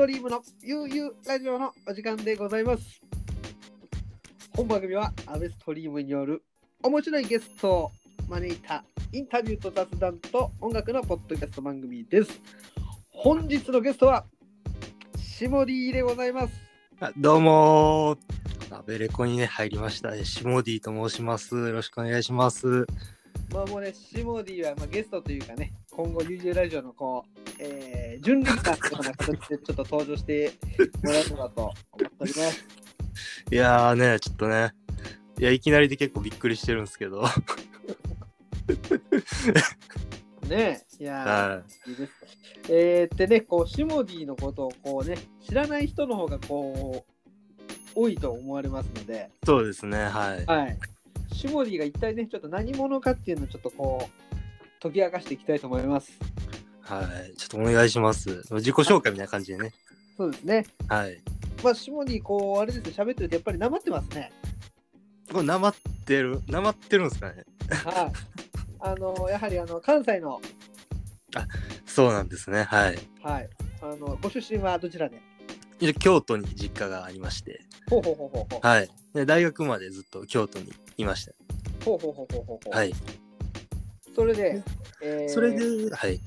ストリームのゆうゆうラジオのお時間でございます。本番組はアビストリームによる面白いゲストを招いたインタビューと雑談と音楽のポッドキャスト番組です。本日のゲストはシモディでございます。どうもーアベレコにね、入りました。えシモディと申します。よろしくお願いします。まあもうね、シモディはまあゲストというかね、今後 UJ ラジオのこう、えー、準レギュラーのような形でちょっと登場してもらえればと思っております。いやーね、ちょっとね、いや、いきなりで結構びっくりしてるんですけど。は ねえ、いやー、い。いいです。えー、ってね、こう、シモディのことをこうね、知らない人の方がこう、多いと思われますので、そうですね、はい。はい。シモディが一体ね、ちょっと何者かっていうのをちょっとこう、解き明かしていきたいと思います。はい。ちょっとお願いします。自己紹介みたいな感じでね。そうですね。はい。まあ、シモディ、こう、あれですね、喋ってるとやっぱりなまってますね。これ、なまってる？なまってるんですかね？はい。あの、やはりあの、関西の、そうなんですね、はい。はい。あの、ご出身はどちらで？で京都に実家がありまして、ほうほうほうほうほう。はい。で大学までずっと京都にいましほうほうほうほうほうほう。た。はい。それで、えーそれで、はい。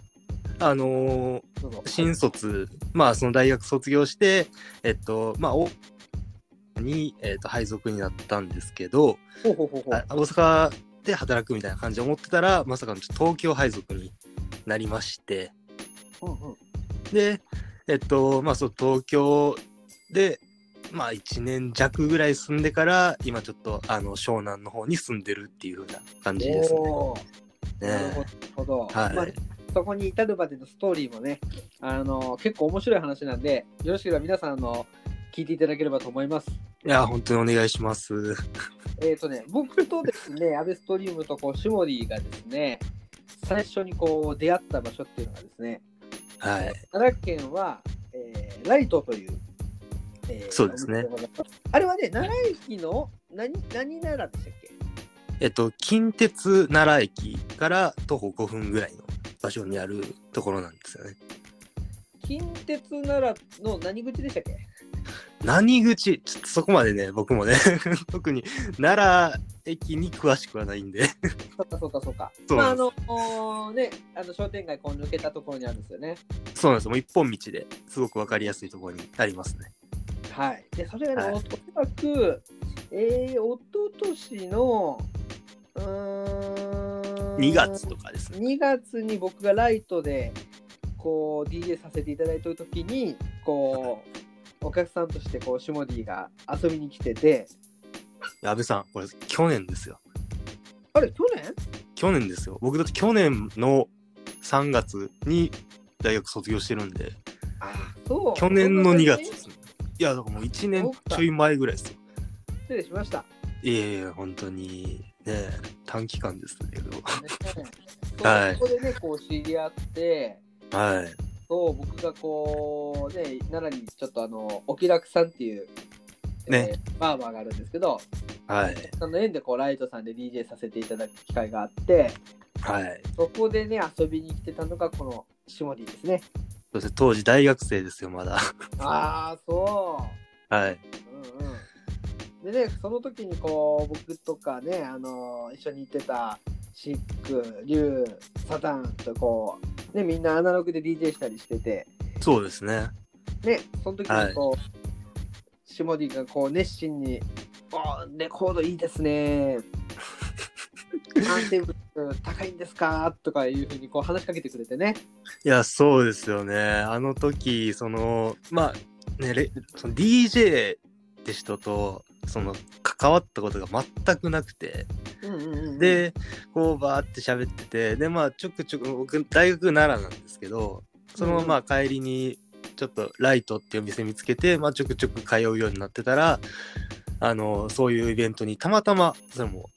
あのー新卒、まあその大学卒業して、えっと、まあ、おに、えっと、配属になったんですけど、ほうほうほうほうあ。大阪で働くみたいな感じで思ってたら、まさかの東京配属になりまして、うんうん。で、えっと、まあそう、東京で、まあ1年弱ぐらい住んでから、今ちょっと、あの、湘南の方に住んでるっていう風な感じですね。おーなるねほど。はいまあ、そこに至るまでのストーリーもね、あの結構面白い話なんで、よろしければ皆さんあの聞いていただければと思います。いや、本当にお願いします。えっ、とね、僕とですね、アベストリームとこうシモディがですね、最初にこう出会った場所っていうのがですね、はい。奈良県は、えーライトという、えーそうですねあれはね、奈良駅の何何奈良でしたっけ？えっと、近鉄奈良駅から徒歩5分ぐらいの場所にあるところなんですよね。近鉄奈良の何口でしたっけ？何口？ちょっとそこまでね、僕もね、特に奈良駅に詳しくはないんで。そっかそっかそっか。そうまああのね、あの商店街こう抜けたところにあるんですよね。そうなんですよ。もう一本道ですごくわかりやすいところにありますね。はい。で、それがね、はいおそらく、えー、おととしの、うーん、2月とかですね。2月に僕がライトで、こう、DJ させていただいてるときに、こう、お客さんとして、こう、シモディが遊びに来てて、安部さん、これ去年ですよ。あれ、去年？去年ですよ。僕だって去年の3月に大学卒業してるんで、あそう。去年の2月ですね。いや、だからもう1年ちょい前ぐらいですよ。失礼しました。いえいえ、本当にね、短期間ですけど。ね はいそこでね、こう知り合って、はい。そう僕がこうね、奈良にちょっとあの、お気楽さんっていう、ねえーバーバーがあるんですけど、はい。その縁でこうライトさんで DJ させていただく機会があって、はい。そこでね、遊びに来てたのがこのシモディですね。そして当時大学生ですよ、まだ。ああ、そはい。う。うんうん。でね、その時にこう、僕とかね、あの一緒に行ってたシック、リュウ、サタンとこう、ね、みんなアナログで DJ したりしてて、そうですね。ね、その時にこう、シモディがこう熱心に、あレコードいいですね。アンテム高いんですか？とかいうふうにこう話しかけてくれてね。いや、そうですよね。あの時、その、まあ、ね、レその DJ って人と、その、関わったことが全くなくて、うんうんうんうん、で、こう、バーって喋ってて、で、まあ、ちょくちょく、僕、大学奈良なんですけど、そのまま帰りに、ちょっと、ライトっていうお店見つけて、まあ、ちょくちょく通うようになってたら、あの、そういうイベントにたまたま、それも、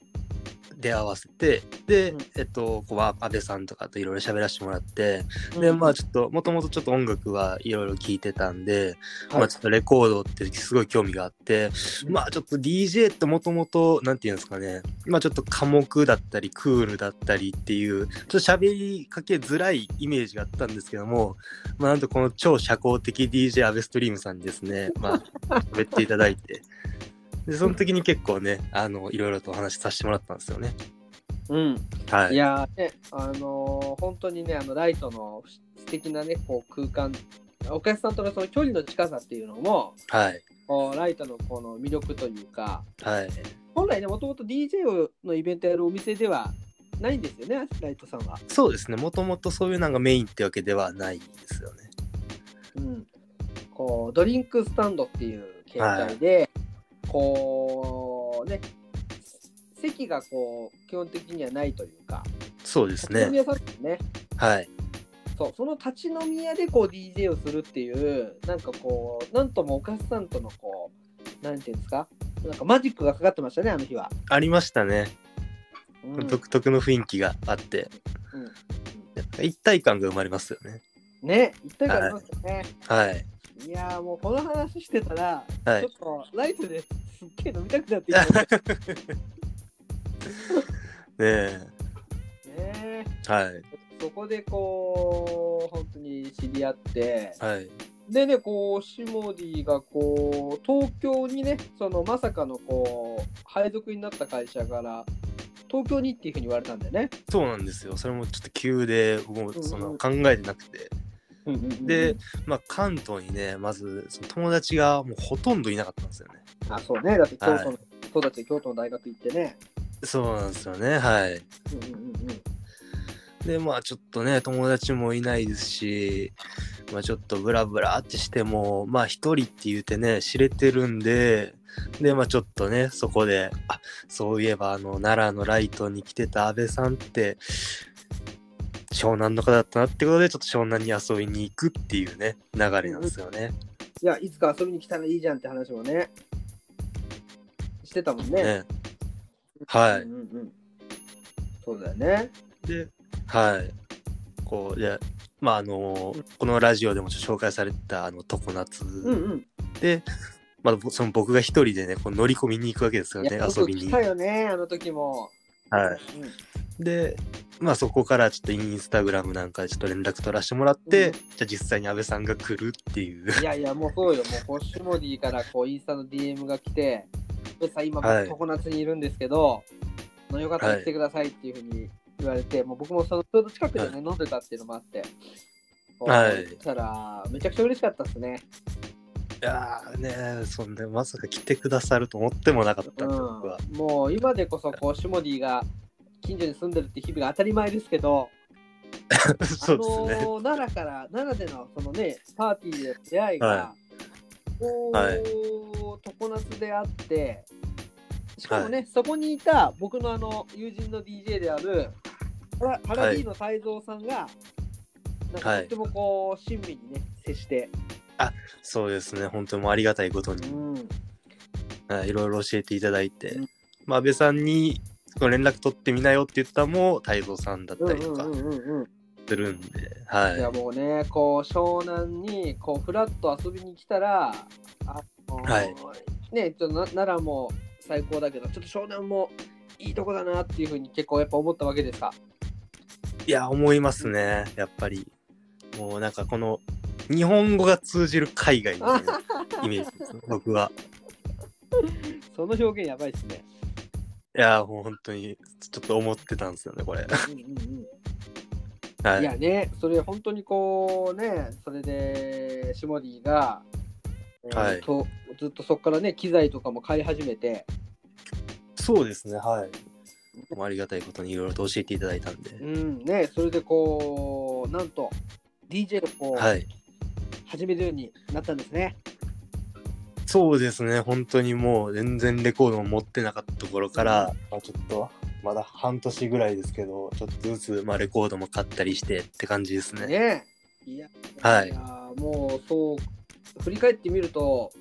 出会わせて、で、うん。えっと、こう、安倍さんとかといろいろ喋らせてもらって、うん。で、まあちょっと、もともとちょっと音楽はいろいろ聞いてたんで、はい。まあちょっとレコードってすごい興味があって、うん。まあちょっと DJ ってもともと、なんていうんですかね、まあちょっと寡黙だったり、クールだったりっていう、ちょっと喋りかけづらいイメージがあったんですけども、まあなんとこの超社交的 DJ アベストリームさんにですね、まあ喋っていただいて、で、その時に結構ね、あの、いろいろとお話しさせてもらったんですよね。うん。はい。いやーね、あのー本当にね、あのライトの素敵なね、こう空間、お客さんとのその距離の近さっていうのも、はい。こうライトのこの魅力というか、はい。本来ね、もともと DJ のイベントやるお店ではないんですよね、ライトさんは。そうですね。もともとそういうのがメインってわけではないですよね。うん。こう、ドリンクスタンドっていう形態で、こう、ね、席がこう、基本的にはないというか、そうですね。立ち飲み屋さんですね。はい。そう、その立ち飲み屋でこう DJ をするっていう、なんかこう、なんともお客さんとのこう、なんていうんですか、なんかマジックがかかってましたね、あの日は。ありましたね。うん独特の雰囲気があって、うんやっぱ一体感が生まれますよね。ね、一体感ありますよね。はい。い、やーもうこの話してたら、はいちょっとライトですっげえ飲みたくなってきた ねえ。ね。はい。そこでこう、本当に知り合って、はい。でね、こう、シモディがこう、東京にね、そのまさかのこう、配属になった会社から、東京にっていうふうに言われたんだよね。そうなんですよ。それもちょっと急で、もうその考えてなくて。で、まあ関東にね、まずその友達がもうほとんどいなかったんですよね。あ、そうね。だって京都の、は人たち京都の大学行ってね。そうなんですよね。はい。うんうんうんうん。で、まあちょっとね、友達もいないですし、まあちょっとブラブラってしても、まあ一人って言うてね、知れてるんで、で、まあちょっとね、そこで、あ、そういえばあの、奈良のライトに来てた安倍さんって、湘南の方だったなってことで、ちょっと湘南に遊びに行くっていうね、流れなんですよね。いや、いつか遊びに来たらいいじゃんって話もね、してたもんね。ね。はいうんうんうん。そうだよね。で、はい。こう、で、まああの、このラジオでもちょっと紹介されてたあの、常夏うんうん。で、まあ、その僕が一人でね、こう乗り込みに行くわけですよね、遊びに来。たよね、あの時も。はい。で、まあそこからちょっとインスタグラムなんかでちょっと連絡取らせてもらって、うんじゃあ実際に安倍さんが来るっていう。いやいや、もうそうよ、もうこうシュモディからこうインスタの DM が来て、でさ、今、はい常夏にいるんですけど、のよかったら来てくださいっていうふうに言われて、もう僕もそのちょうど近くでね、はい飲んでたっていうのもあって、はいそしたら、めちゃくちゃ嬉しかったですね。いやーねそんで、まさか来てくださると思ってもなかったんで、僕は。うん、もう今でこそこうシュモディが近所に住んでるって日々が当たり前ですけど、そうですね。あのー奈良から奈良でのそのねパーティーでの出会いが、はこう、はい常夏であってしかもね、そこにいた僕のあの友人の DJ であるパラパラディの泰造さんが、なんかはいとってもこう親身にね接して、そうですね。本当にもうありがたいことに、うん、はいいろいろ教えていただいて、うんまあ安倍さんに連絡取ってみなよって言ったのも太蔵さんだったりとかするんで、はいいやもうね、こう湘南にこうフラッと遊びに来たら、あのーはいね、ちょっとな奈良も最高だけど、ちょっと湘南もいいとこだなっていうふうに結構やっぱ思ったわけですか？いや、思いますね。やっぱり。もうなんかこの、日本語が通じる海外みたいなイメージですね、僕は。その表現やばいですね。いや、もう本当に、ちょっと思ってたんですよね、これ。うんうんうんはいい。やね、それ本当にこうね、それでシモディが、えーはいとずっとそこからね、機材とかも買い始めて、そうですね、はい。ありがたいことにいろいろと教えていただいたんで。うんね、それでこう、なんと DJ をこう、はい。始めるようになったんですね。そうですね、本当にもう全然レコードも持ってなかったところから、まあ、ちょっと、まだ半年ぐらいですけど、ちょっとずつ、まあ、レコードも買ったりしてって感じですね。ねいや、はいやもうそう、振り返ってみると、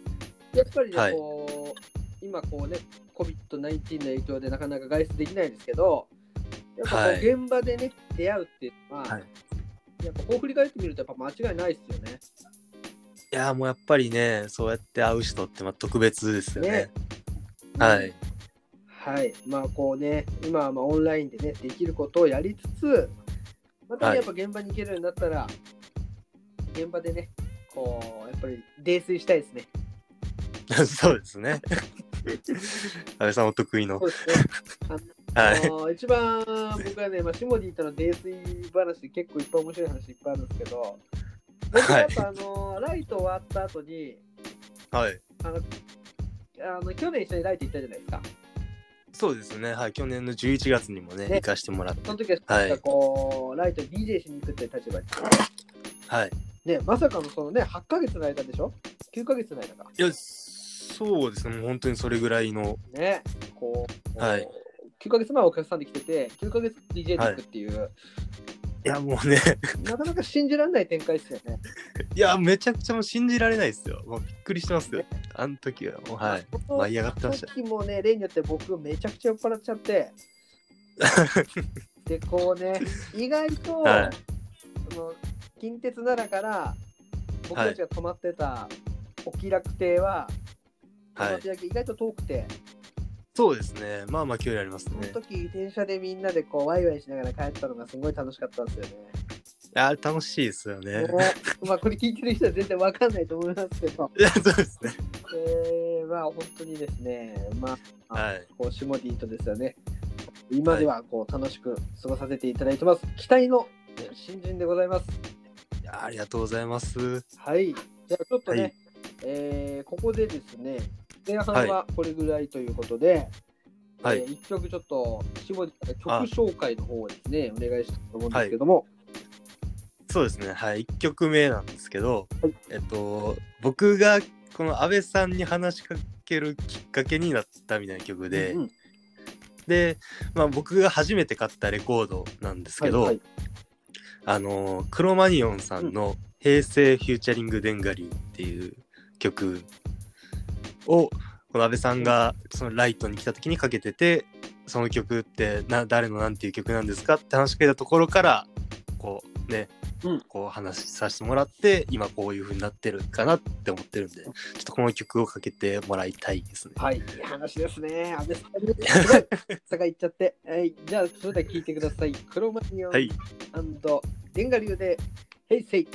やっぱりね、はいこう、今こうね、COVID-19 の影響でなかなか外出できないですけど、やっぱこうはい現場でね、出会うっていうのは、はいやっぱこう振り返ってみると、やっぱ間違いないですよね。いや、もうやっぱりね、そうやって会う人ってまあ特別ですよね。ねはい。はい。まあこうね、今はまあオンラインでね、できることをやりつつ、またね、はいやっぱ現場に行けるようになったら、現場でね、こう、やっぱり泥酔したいですね。そうですね。安倍さんお得意のそ。うですね。はい。あの一番僕はね、まあ、シモディとの泥酔話結構いっぱい面白い話いっぱいあるんですけど、僕はやっぱあの、ライト終わった後に、はい。あの、あの去年一緒にライト行ったじゃないですか。そうですね。はい。去年の11月にもね、ね行かしてもらって。その時は、はいなんかこう、ライト DJ しに行くっていう立場で。はい。ね、まさかのそのね、8ヶ月の間でしょ ?9 ヶ月の間か。いや、そうですね。もう本当にそれぐらいの。ね、こう、はい9ヶ月前お客さんで来てて、9ヶ月 DJ で行くっていう、いや、もうね。なかなか信じられない展開ですよね。いや、めちゃくちゃもう信じられないですよ。もうびっくりしてますよ。あの時はもう、はい。舞い上がってました時もね、例によって僕めちゃくちゃ酔っ払っちゃって、で、こうね、意外と、はいその近鉄奈良から僕たちが泊まってたお気楽亭は、はい。意外と遠くて、そうですね。まあまあ距離ありますそのね。時電車でみんなでこうワイワイしながら帰ったのがすごい楽しかったんですよね。いや、楽しいですよね。ねまあこれ聞いてる人は全然わかんないと思いますけど、いや、そうですね。えー、まあ本当にですね、まあ、はい。こうシモディとですよね、今ではこう楽しく過ごさせていただいてます。期待の新人でございます。いやありがとうございます。はい。じゃあちょっとね、はいえーここでですね、前半はこれぐらいということで、はい。えー一曲ちょっと、下地から曲紹介の方をですね、お願いしたいと思うんですけども、そうですね。はい。1曲目なんですけど、はい。えっと、僕がこの安倍さんに話しかけるきっかけになったみたいな曲で、うんうん。で、まあ、僕が初めて買ったレコードなんですけど、はいはい。あのークロマニオンさんの「平成フューチャリングデンガリュー」っていう曲をこの安倍さんがそのライトに来た時にかけててその曲ってな誰のなんていう曲なんですかって話しかけたところからこうね、うんこう話させてもらって今こういう風になってるかなって思ってるんでちょっとこの曲をかけてもらいたいですね。はい、いい話ですね。安倍さんにすごい、差がいっちゃって。はい、じゃあ、それでは聞いてください。クロマニオンはい、デンガリューで、ヘイ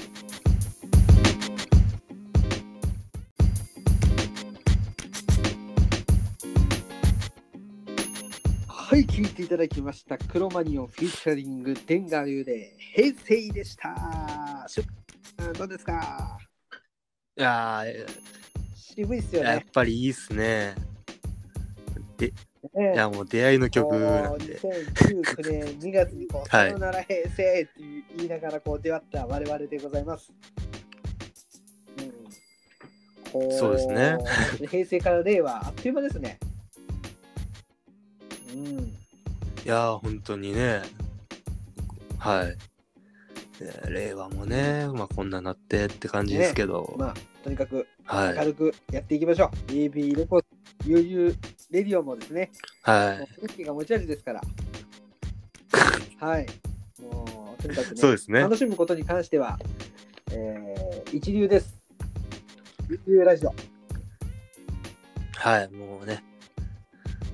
はい、聞いていただきました。クロマニオンフューチャリングデンガリューで、ヘイセイでした。しどうですか？いやー渋いっすよやっね。ぱりいいっすね。ねいやもう出会いの曲なんで。2019年2月にこう、はいさよなら平成って言いながらこう出会った我々でございます。うん、こそうですね。平成から令和、あっという間ですね。やー、本当にね。はい。ね令和もね、まあこんななってって感じですけど、まあ、とにかくはい。軽くやっていきましょう。AB レコード、悠々レディオもですね、はもう雰囲気が持ち味ですから。はい。もう、とにかくい。ね、そうですね。楽しむことに関しては、えー一流です。一流ラジオ。はい、もうね。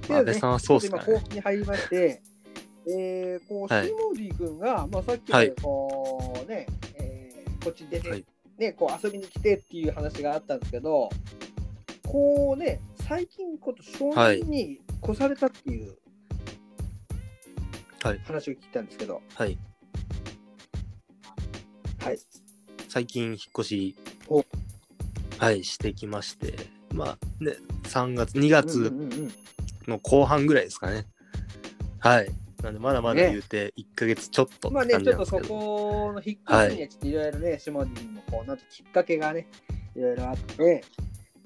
ではね安倍さんはそうっすね後。半に入りまして、えー、こう、はいシモディ君が、まあ、さっきはいまでこう、ね、えーこっちに出て、はいね、こう遊びに来てっていう話があったんですけど、こうね、最近、こと少年に越されたっていうはい話を聞いたんですけど、はい。はい。最近引っ越しお、はい、してきまして、まあね、3月、2うん月うんうんの後半ぐらいですかね。はい。なんで、まだまだ言うて、1ヶ月ちょっとまあね、ちょっとそ。この引っ越しにはちょっといろいろね、シモディのこう、なんときっかけがね、いろいろあって、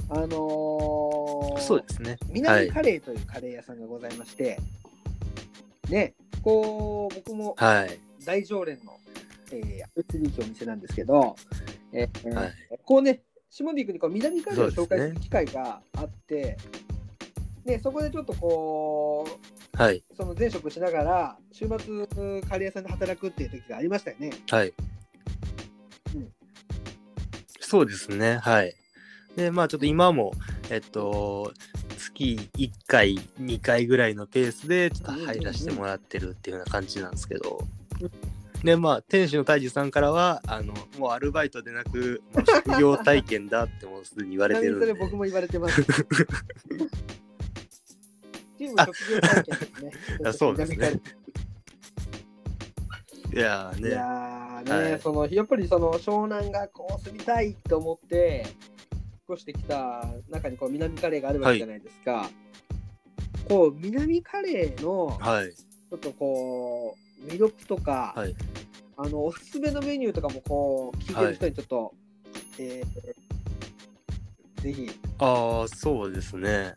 あのーそうですね。は南い。カレーというカレー屋さんがございまして、ね、こう、僕もはい。大常連の、えー、アプツリーお店なんですけど、えーはいこうね、シモディ君にこう南カレーを紹介する機会があって、でそこでちょっとこうはい。その前職しながら週末カレー屋さんで働くっていう時がありましたよね。はい。うんそうですね。はい。で、まあちょっと今も、えっと、月1回、2回ぐらいのペースで、ちょっと入らせてもらってるっていうような感じなんですけどうん。で、まあ、店主の大樹さんからは、あの、もうアルバイトでなく、職業体験だってもうすでに言われてるんで。それ僕も言われてます。チーム職業体験ですね。あそうですねいやーいね。やーね、はいそのやっぱりその湘南がこう住みたいと思って引っ越してきた中にこう南カレーがあるわけじゃないですか。こう南カレーのはい。ちょっとこう魅力とか、はい。あのおすすめのメニューとかもこう聞いてる人にちょっと、えーぜひああ、そうですね。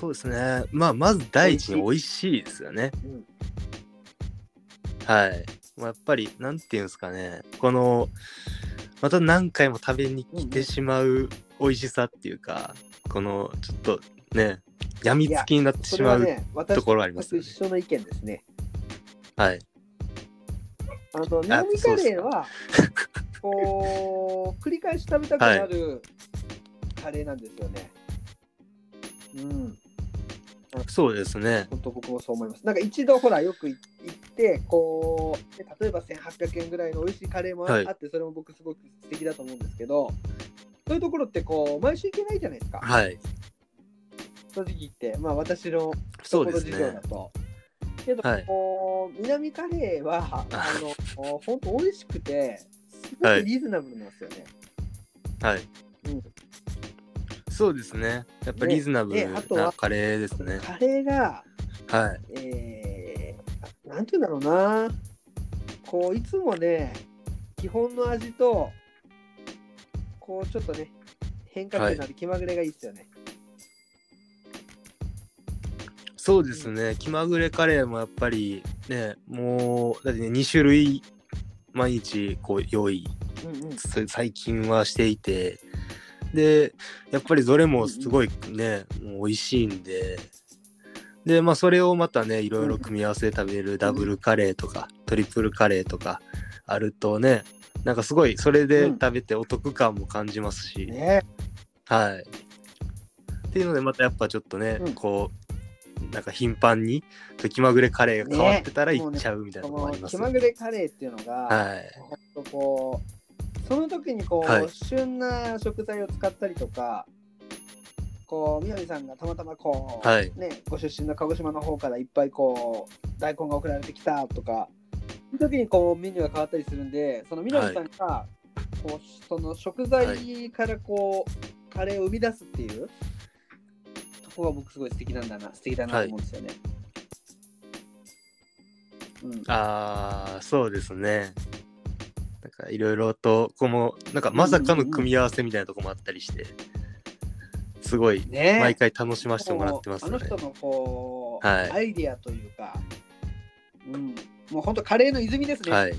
そうですね。まあ、まず第一に美味しいですよね。うんはい。まあやっぱり、なんていうんですかね。この、また何回も食べに来てしまう美味しさっていうか、この、ちょっとね、やみつきになってしまうね私ところありますとよね。一緒の意見ですね。はい。あの南カレーはこう繰り返し食べたくなるカレーなんですよね。うん。そうですね。本当僕もそう思います。なんか一度ほらよく行ってこうで例えば1800円ぐらいの美味しいカレーもあはいあって、それも僕すごく素敵だと思うんですけどそういうところってこう毎週行けないじゃないですか、はい。正直言ってまあ私のそうです事情だね。と。けど、はいこう南カレーはあの 本当美味しくてすごはいくリーズナブルなんですよね。はい。うんそうですね。やっぱねリーズナブルなカレーですね。カレーがはい。えー、なんていうんだろうな、こういつもね、基本の味と、こうちょっとね、変化球のある気まぐれがいいですよね。そうですね。気まぐれカレーもやっぱりね、もう、だってね、2種類毎日こう用意、うんうん、そ最近はしていて、で、やっぱりどれもすごいね、もう美味しいんで、で、まあそれをまたね、いろいろ組み合わせで食べるダブルカレーとか、トリプルカレーとかあるとね、なんかすごいそれで食べてお得感も感じますし、ね。はい。っていうので、またやっぱちょっとね、うん。こう、なんか頻繁に気まぐれカレーが変わってたらね。行っちゃうみたいなこのもあのります。よね。気まぐれカレーっていうのが、はい。ほんとこう、その時にこう、はい旬な食材を使ったりとか、こう、みなみさんがたまたまこう、はいね、ご出身の鹿児島の方からいっぱいこう、大根が送られてきたとか、その時にこう、メニューが変わったりするんで、そのみなみさんが、こう、その食材からこう、カレーを生み出すっていう、とこが僕すごい素敵なんだな、素敵だなと思うんですよね。うん。ああ、そうですね。なんかいろいろと、この、なんかまさかの組み合わせみたいなとこもあったりして、すごい、ね毎回楽しませてもらってますねあの。人のこう、はいアイディアというか、うん、もう本当カレーの泉ですね。はい。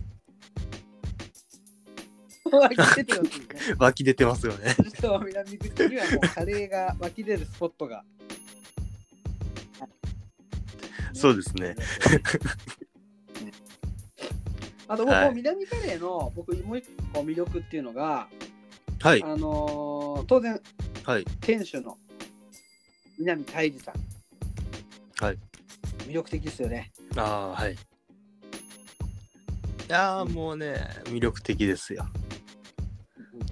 湧き出てるんですね。湧き出てますよね。そう南口にはもうカレーが湧き出るスポットが。そうですね。あと僕、はい南カレーの僕もう一個魅力っていうのが、はい。あのー当然はい。店主の南泰治さん。はい。魅力的ですよね。ああ、はい。いやーもうね、魅力的ですよ。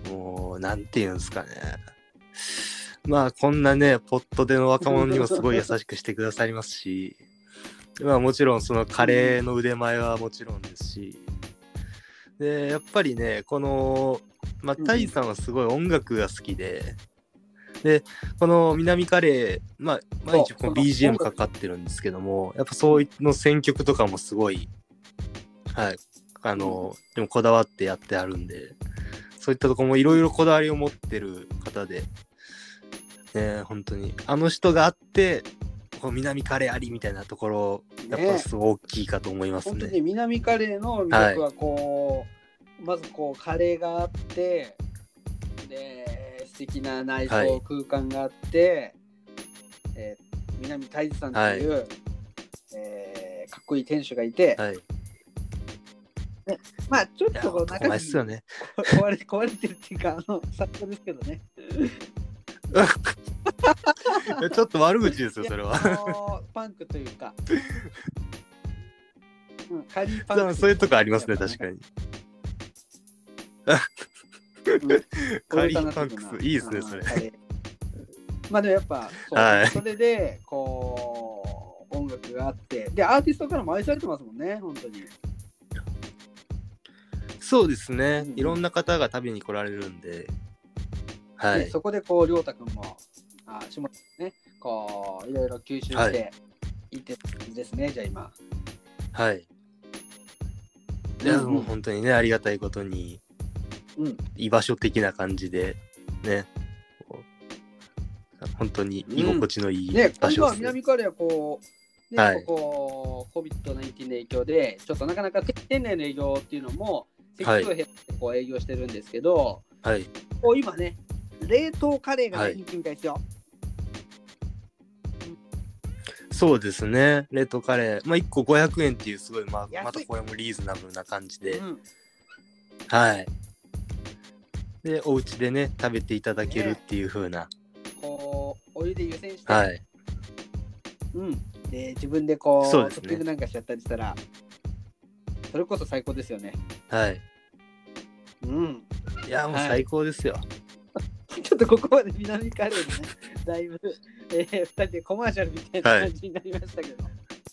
もう、なんていうんですかね。まあ、こんなね、ポットでの若者にもすごい優しくしてくださりますし、まあ、もちろんそのカレーの腕前はもちろんですし、で、やっぱりね、この、まタイさんはすごい音楽が好きで、で、この南カレー、まあ、毎日この BGM かかってるんですけども、やっぱそういうの選曲とかもすごい、はい、あの、でもこだわってやってあるんで、そういったとこもいろいろこだわりを持ってる方で、ね、本当に、あの人があって、こう南カレーありみたいなところ、やっぱすごい大きいかと思いますね。本当に南カレーの魅力はこう、まずこうカレーがあってで素敵な内装はい空間があって、えー南泰治さんという、えーかっこいい店主がいて、はい。いまあちょっや、とこう中身すよね。壊れ壊れてるっていうかあの作家ですけどね。ちょっと悪口ですよ、それあは。のパンクというか。うん、カリーパンクそういうとこありますね、確かに。カリーパンクス、いいですね、それ。れ。まあでもやっぱ、そうはいそれで、こう、音楽があって、で、アーティストからも愛されてますもんね、本当に。そうですねうん。いろんな方が食べに来られるんで。はい。でそこで、こう、りょうたくんも、あ下田君ね、こう、いろいろ吸収しはいていってる感じですね、じゃあ今。はい。いや、うんうんもう本当にね、ありがたいことに、うん。居場所的な感じで、ね。本当に居心地のいい場所ですね。南カレーはこう、ね、はいここ COVID-19 の影響で、ちょっとなかなか店内の営業っていうのも、席数を減ってこう営業してるんですけど、はい。こう今ね、冷凍カレーがね、はい人気みたいですよ。そうですね。冷凍カレー。まあ、1個500円っていう、すごい、まあ、またこれもリーズナブルな感じで。うんはい。で、お家でね、食べていただけるっていう風な。こう、お湯で湯煎して、はい。うん、で自分でこう、そうですねトッピングなんかしちゃったりしたら、それこそ最高ですよね。はい。うん。いや、もうはい最高ですよ。ちょっとここまで南カレーでね、だいぶ、えー、2人でコマーシャルみたいな感じになりましたけど、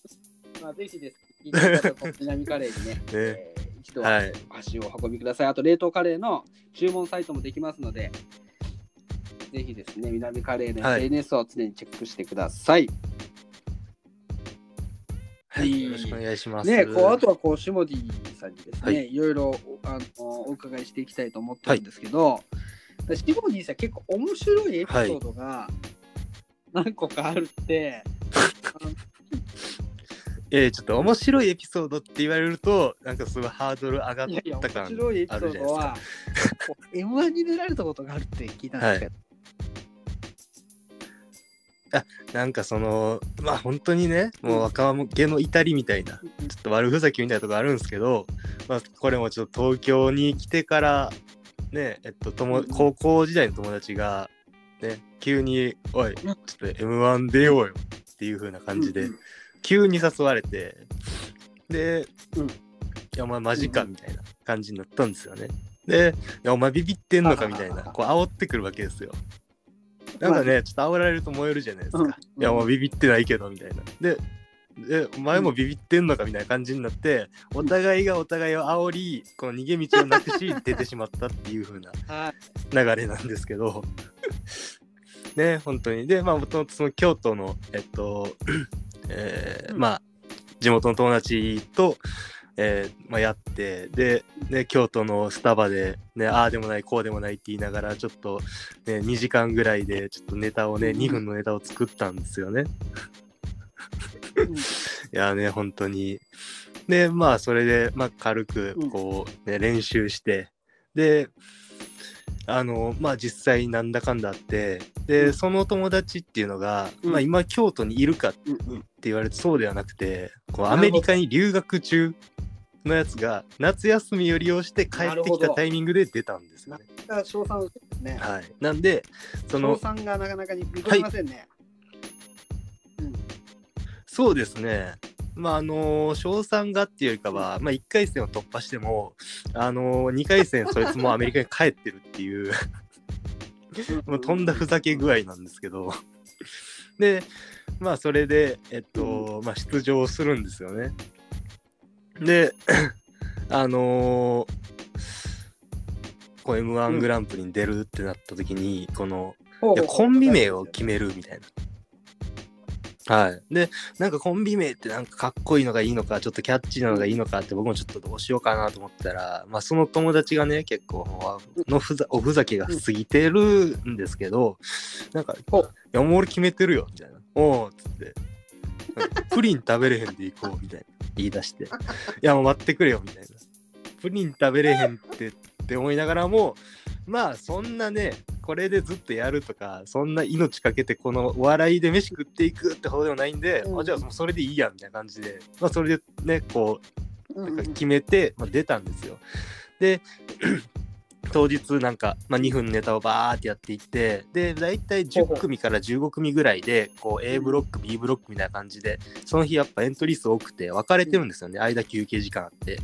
まあ、ぜひです。聞いてる方も南カレーにね、えー一度はい。足をお運びください。あと、冷凍カレーの注文サイトもできますので、ぜひですね、南カレーのはい SNS を常にチェックしてください。はい。よろしくお願いします。ね、こうあとはこう下地さんにですね、、はいろいろあのお伺いしていきたいと思ってるんですけど、下地さん結構面白いエピソードが何個かあるって、えー、ちょっと面白いエピソードって言われると、なんかすごいハードル上がった感面白いエピソード。はこう M1 に出られたことがあるって聞いたんですけど、なんかその、まあ本当にね、もう若気の至りみたいな、ちょっと悪ふざけみたいなとこあるんですけど、まあこれもちょっと東京に来てから、ね、えっと、ともうん高校時代の友達が、ね、急に、おい、ちょっと M1 出ようよっていう風な感じで、うん急に誘われて、で、うんいや、お前マジかみたいな感じになったんですよね。で、いや、お前ビビってんのかみたいな、こう煽ってくるわけですよ。なんかね、ちょっと煽られると燃えるじゃないですか。うんいや、もうビビってないけど、みたいな。で、で、お前もビビってんのかみたいな感じになって、お互いがお互いを煽り、この逃げ道をなくし、出てしまったっていう風な はい。流れなんですけど、ね、本当に。で、まあ、もともとその京都の、えっと、えーうん。まあ、地元の友達と、えーまあ、やって、で、ね、京都のスタバで、ね、ああでもない、こうでもないって言いながら、ちょっと、ね、2時間ぐらいで、ちょっとネタをね、うん。2分のネタを作ったんですよね。うんいやね、本当に。で、まあ、それで、まあ、軽くうん、こう、ね、練習して、で、あの、まあ、実際なんだかんだあって、で、うんその友達っていうのが、うんまあ、今、京都にいるかって言われてそうではなくて、こうアメリカに留学中のやつが、夏休みを利用して帰ってきたタイミングで出たんですよね。だから賞賛ですね。はい。なんで、そ賞の、賛がなかなかに見込めませんね。そうですね。まああの賞賛がっていうよりかは、まあ、1回戦を突破しても、あの2回戦そいつもアメリカに帰ってるっていううん もうとんだふざけ具合なんですけどでまあそれでえっと、まあ、出場するんですよねで あのこう m 1グランプリに出るってなった時に、このコンビ名を決めるみたいな。はい。で、なんかコンビ名ってなんかかっこいいのがいいのか、ちょっとキャッチーなのがいいのかって僕もちょっとどうしようかなと思ったら、まあその友達がね、結構のふざおふざけが過ぎてるんですけど、なんか、いほうや、もう俺決めてるよ、みたいな。おーっつって、プリン食べれへんで行こう、みたいな言い出して、いや、もう待ってくれよ、みたいな。プリン食べれへんってって思いながらも、まあそんなね、これでずっとやるとかそんな命かけてこのお笑いで飯食っていくってほどでもないんで、うん。あじゃあもうそれでいいやみたいな感じで、まあ、それでねこううん。なんか決めて、まあ、出たんですよ。で 当日なんか、まあ、2分ネタをバーってやっていってで大体10組から15組ぐらいでこう A ブロック B ブロックみたいな感じでその日やっぱエントリー数多くて分かれてるんですよね、間休憩時間あって。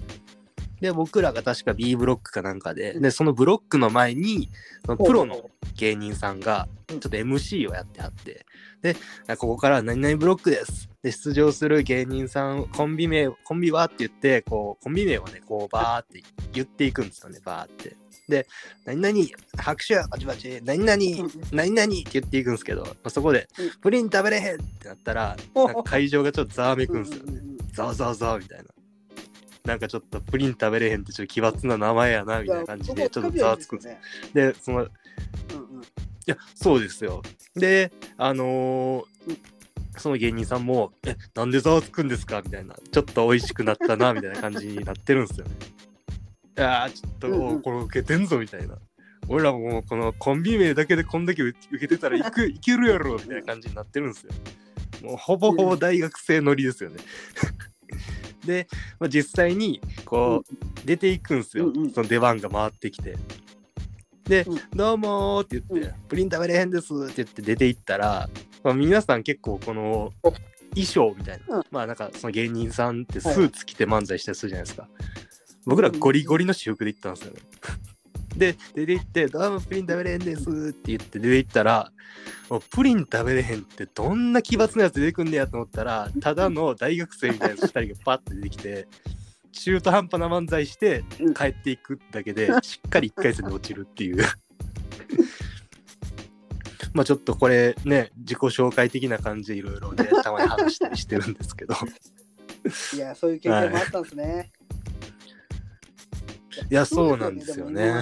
で僕らが確か B ブロックかなんかででそのブロックの前にそのプロの芸人さんがちょっと MC をやってはってでここからは何々ブロックです。で出場する芸人さんコンビ名コンビはって言ってこうコンビ名をねこうバーって言っていくんですよねバーって。で何々拍手バチバチ何々何々って言っていくんですけど、まあ、そこでうん。プリン食べれへんってなったら会場がちょっとざわめくんですよね。ざわざわざわみたいななんかちょっとプリン食べれへんってちょっと奇抜な名前やなみたいな感じでちょっとざわつくんですよね。でそのうんうんいや、そうですよ。で、あのーその芸人さんも、え、なんでざわつくんですか？みたいな、ちょっと美味しくなったな、みたいな感じになってるんですよね。いやー、ちょっと、うんうんこれ受けてんぞ、みたいな。俺らもこのコンビ名だけでこんだけ受けてたらいく いけるやろ、みたいな感じになってるんですよ。もうほぼほぼ大学生乗りですよね。で、まあ、実際にこう、出ていくんですよ、うんうん。その出番が回ってきて。で、うんどうもーって言って、うプリン食べれへんですって言って出て行ったら、まあ、皆さん結構このお衣装みたいな、うん。まあなんかその芸人さんってスーツ着て漫才したりするじゃないですか。僕らゴリゴリの私服で行ったんですよね。で、出て行って、どうもプリン食べれへんですって言って出て行ったら、もうプリン食べれへんってどんな奇抜なやつ出てくんねやと思ったら、ただの大学生みたいな2人がパッて出てきて、中途半端な漫才して帰っていくだけで、しっかり1回戦で落ちるっていう。まあちょっとこれね、自己紹介的な感じでいろいろね、たまに話したりしてるんですけど。いや、そういう経験もあったんですね。いや、そうなんですよね。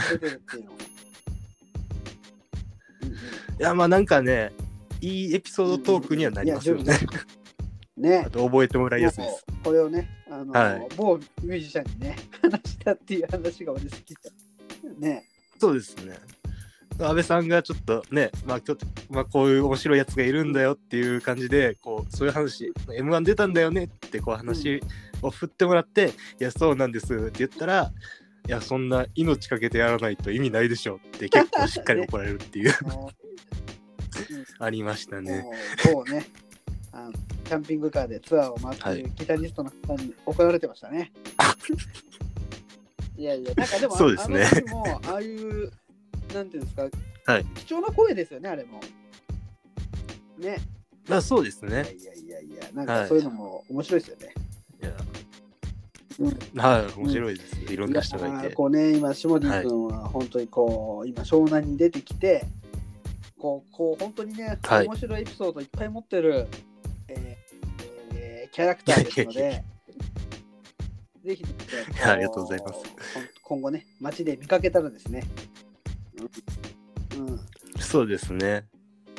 いや、まあなんかね、いいエピソードトークにはなりますよいねや。ね あと覚えてもらいやすいです。これをね、あの、はい某ミュージシャンにね、話したっていう話が俺好きだ。ね。そうですね。安倍さんがちょっとね、まあちょっと、まあこういう面白いやつがいるんだよっていう感じで、こう、そういう話、M1 出たんだよねってこう話を振ってもらって、いや、そうなんですって言ったら、いや、そんな命かけてやらないと意味ないでしょって結構しっかり怒られるっていう、も ありましたうね。もう某ね、あのキャンピングカーでツアーを回ってはいるギタリストの方に怒られてましたね。いやいや、なんかでも、そうですねあも、ああいう、なんていうんですか、はい貴重な声ですよね、あれも。ね。まあそうですいやね。いやいやいや、なんはいかそういうのも面白いですよね。いやうんはい、面白いです。いろんな人がいて。やこうね、今、下地君は本当にこう、今、湘南に出てきて、こう、こう本当にね、はい。面白いエピソードいっぱい持ってる、えーえーキャラクターですので、ぜひありがとうございます。今後ね、街で見かけたらですね、うん、うん。そうですね。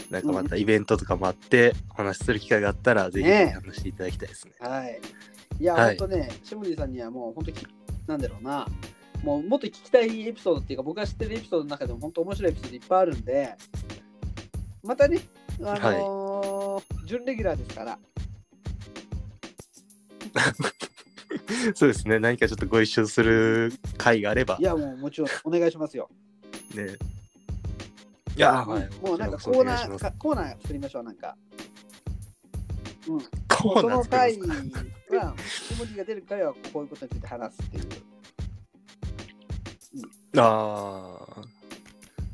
なんかまたイベントとかもあって、お話しする機会があったら、ぜひね。話していただきたいですね。はい。いや、はい本当ね、下地さんにはもう本当き、なんだろうな、もうもっと聞きたいエピソードっていうか、僕が知ってるエピソードの中でも本当面白いエピソードいっぱいあるんで、またね、あのー準レギュラーですから、そうですね。何かちょっとご一緒する会があればい、や、もうもちろんお願いしますよ。ね。いや、はい。もうなんかコーナーコーナー作りましょう、なんか。うん、その回作りますかは、下地が出る回はこういうことについて話すっていう。ああ。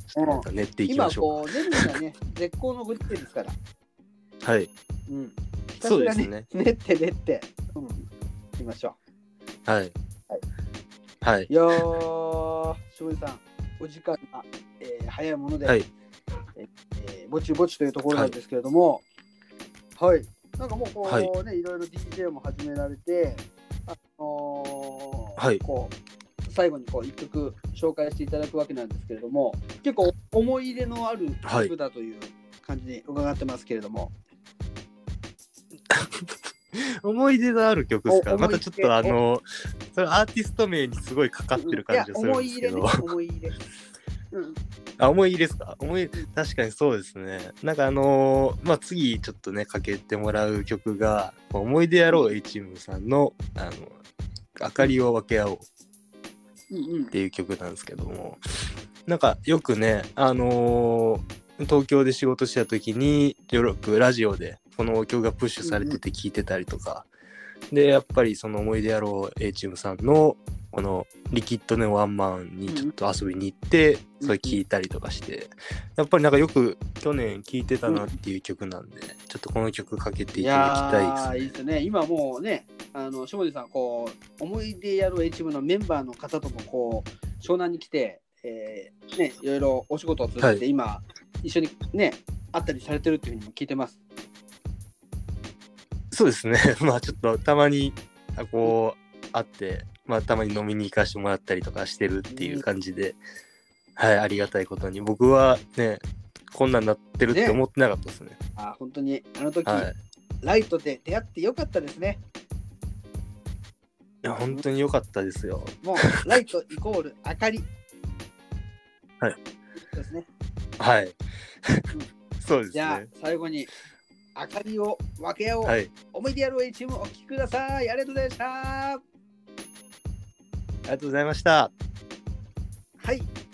ちょっとなんか練っていき今ましょこう、年内がね、絶好のご時世ですから。う。はい。うん。そうですね。練って練って、うん、行きましょはい。はい。う。いやー、下地さん、お時間が、えー早いもので、はい。えーぼちぼちというところなんですけれども、はい。なんかもうこう、はい。ね、いろいろ DJ も始められて、あのーはい。こう、最後にこう一曲紹介していただくわけなんですけれども、結構思い入れのあるはい。曲だという感じに伺ってますけれども、思い出のある曲ですか？おまたちょっとあの、それアーティスト名にすごいかかってる感じがするんですけど。入れね、。思い入れ。うんあ、思い入れですか？思い、確かにそうですね。なんかあのーまあ、次ちょっとね、かけてもらう曲が、思い出やろう A チームさんの、あの、明かりを分け合おううんうん。っていう曲なんですけども、なんかよくね、あのー東京で仕事してた時に、よくラジオでこの曲がプッシュされてて聞いてたりとか、で、やっぱりその思い出やろう A チームさんの、このリキッドネワンマンにちょっと遊びに行って、それ聞いたりとかして、やっぱりなんかよく去年聴いてたなっていう曲なんで、ちょっとこの曲かけていいただきたいですやーいいですね。今もうね、あの下地さん、こう、思い出やろう H 部のメンバーの方とも、こう、湘南に来て、えーね、いろいろお仕事を通じて、はい今、一緒にね、会ったりされてるっていうふうにも聞いてます。そうですね。まあちょっとたまに、あこう、会って、まあたまに飲みに行かしてもらったりとかしてるっていう感じで、はい、ありがたいことに。僕はね、こんなんなってるってね思ってなかったですね。あ本当に、あの時、はい。ライトで出会ってよかったですね。いや、本当に良かったですよ。もう、ライトイコール明かり。はい。そうですね。はい。そうですじゃあね。、最後に、明かりを分け合おう。はい。思い出やろう H 部お聞きください。ありがとうございました。ありがとうございました。はい。